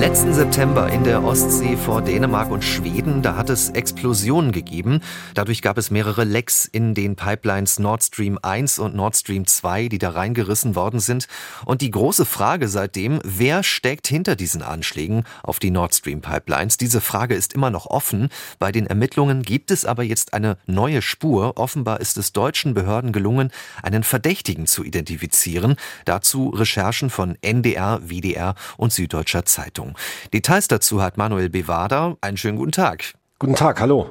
Letzten September in der Ostsee vor Dänemark und Schweden, da hat es Explosionen gegeben. Dadurch gab es mehrere Lecks in den Pipelines Nord Stream 1 und Nord Stream 2, die da reingerissen worden sind. Und die große Frage seitdem, wer steckt hinter diesen Anschlägen auf die Nord Stream Pipelines? Diese Frage ist immer noch offen. Bei den Ermittlungen gibt es aber jetzt eine neue Spur. Offenbar ist es deutschen Behörden gelungen, einen Verdächtigen zu identifizieren. Dazu Recherchen von NDR, WDR und Süddeutscher Zeitung. Zeitung. Details dazu hat Manuel Bevada. Einen schönen guten Tag. Guten Tag, hallo.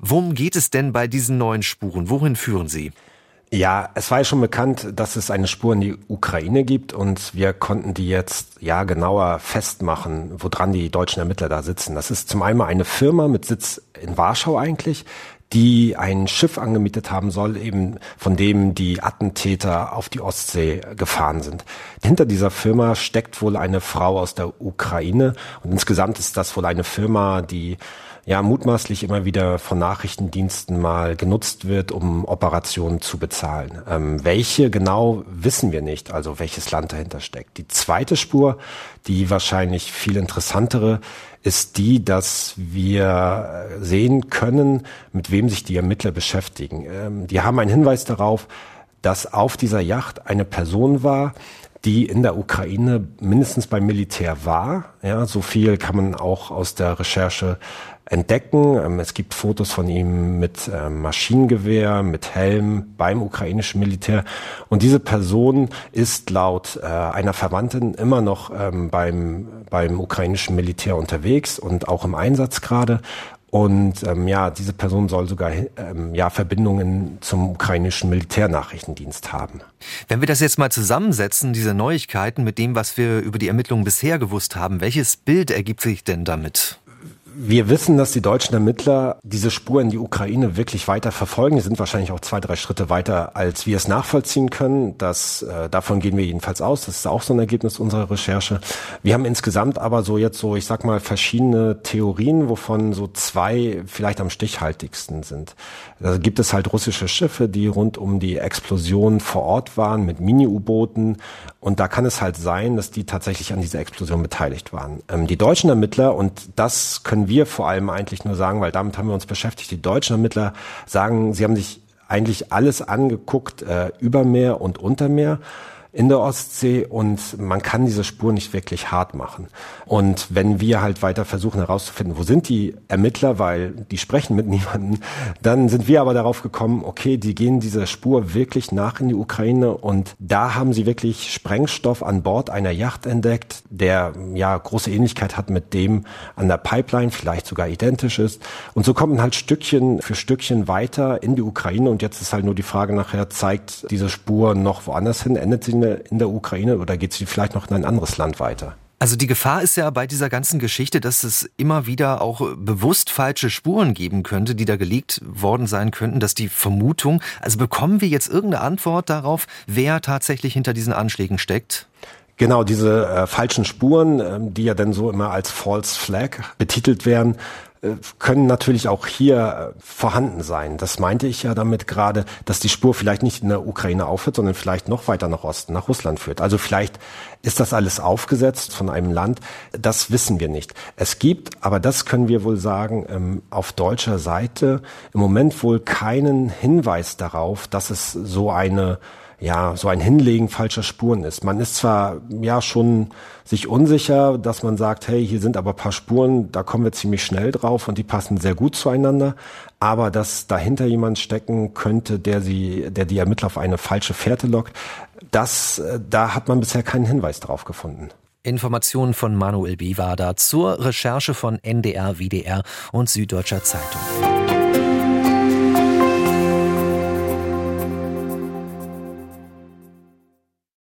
Worum geht es denn bei diesen neuen Spuren? Wohin führen sie? Ja, es war ja schon bekannt, dass es eine Spur in die Ukraine gibt und wir konnten die jetzt ja genauer festmachen, woran die deutschen Ermittler da sitzen. Das ist zum einen eine Firma mit Sitz in Warschau eigentlich, die ein Schiff angemietet haben soll, eben von dem die Attentäter auf die Ostsee gefahren sind. Hinter dieser Firma steckt wohl eine Frau aus der Ukraine und insgesamt ist das wohl eine Firma, die ja mutmaßlich immer wieder von Nachrichtendiensten mal genutzt wird, um Operationen zu bezahlen. Ähm, welche genau wissen wir nicht, also welches Land dahinter steckt. Die zweite Spur, die wahrscheinlich viel interessantere, ist die, dass wir sehen können, mit wem sich die Ermittler beschäftigen. Ähm, die haben einen Hinweis darauf, dass auf dieser Yacht eine Person war, die in der Ukraine mindestens beim Militär war. Ja, so viel kann man auch aus der Recherche entdecken. Ähm, es gibt Fotos von ihm mit ähm, Maschinengewehr, mit Helm beim ukrainischen Militär. Und diese Person ist laut äh, einer Verwandten immer noch ähm, beim, beim ukrainischen Militär unterwegs und auch im Einsatz gerade. Und ähm, ja, diese Person soll sogar ähm, ja Verbindungen zum ukrainischen Militärnachrichtendienst haben. Wenn wir das jetzt mal zusammensetzen, diese Neuigkeiten mit dem, was wir über die Ermittlungen bisher gewusst haben, welches Bild ergibt sich denn damit? Wir wissen, dass die deutschen Ermittler diese Spur in die Ukraine wirklich weiter verfolgen. Die sind wahrscheinlich auch zwei, drei Schritte weiter, als wir es nachvollziehen können. Das, äh, davon gehen wir jedenfalls aus. Das ist auch so ein Ergebnis unserer Recherche. Wir haben insgesamt aber so jetzt so, ich sag mal, verschiedene Theorien, wovon so zwei vielleicht am stichhaltigsten sind. Da gibt es halt russische Schiffe, die rund um die Explosion vor Ort waren mit Mini-U-Booten. Und da kann es halt sein, dass die tatsächlich an dieser Explosion beteiligt waren. Ähm, die deutschen Ermittler, und das können können wir vor allem eigentlich nur sagen, weil damit haben wir uns beschäftigt. Die deutschen Ermittler sagen, sie haben sich eigentlich alles angeguckt, äh, über Meer und unter Meer in der Ostsee und man kann diese Spur nicht wirklich hart machen. Und wenn wir halt weiter versuchen herauszufinden, wo sind die Ermittler, weil die sprechen mit niemandem, dann sind wir aber darauf gekommen, okay, die gehen dieser Spur wirklich nach in die Ukraine und da haben sie wirklich Sprengstoff an Bord einer Yacht entdeckt, der ja große Ähnlichkeit hat mit dem an der Pipeline, vielleicht sogar identisch ist. Und so kommt man halt Stückchen für Stückchen weiter in die Ukraine und jetzt ist halt nur die Frage nachher, zeigt diese Spur noch woanders hin, endet sie der, in der Ukraine oder geht sie vielleicht noch in ein anderes Land weiter? Also die Gefahr ist ja bei dieser ganzen Geschichte, dass es immer wieder auch bewusst falsche Spuren geben könnte, die da gelegt worden sein könnten, dass die Vermutung, also bekommen wir jetzt irgendeine Antwort darauf, wer tatsächlich hinter diesen Anschlägen steckt? Genau, diese äh, falschen Spuren, äh, die ja dann so immer als False Flag betitelt werden, können natürlich auch hier äh, vorhanden sein. Das meinte ich ja damit gerade, dass die Spur vielleicht nicht in der Ukraine aufhört, sondern vielleicht noch weiter nach Osten, nach Russland führt. Also vielleicht ist das alles aufgesetzt von einem Land. Das wissen wir nicht. Es gibt, aber das können wir wohl sagen, ähm, auf deutscher Seite im Moment wohl keinen Hinweis darauf, dass es so eine ja, so ein Hinlegen falscher Spuren ist. Man ist zwar ja schon sich unsicher, dass man sagt, hey, hier sind aber paar Spuren, da kommen wir ziemlich schnell drauf und die passen sehr gut zueinander, aber dass dahinter jemand stecken könnte, der sie, der die Ermittler auf eine falsche Fährte lockt, das, äh, da hat man bisher keinen Hinweis drauf gefunden. Informationen von Manuel Bivada zur Recherche von NDR, WDR und Süddeutscher Zeitung.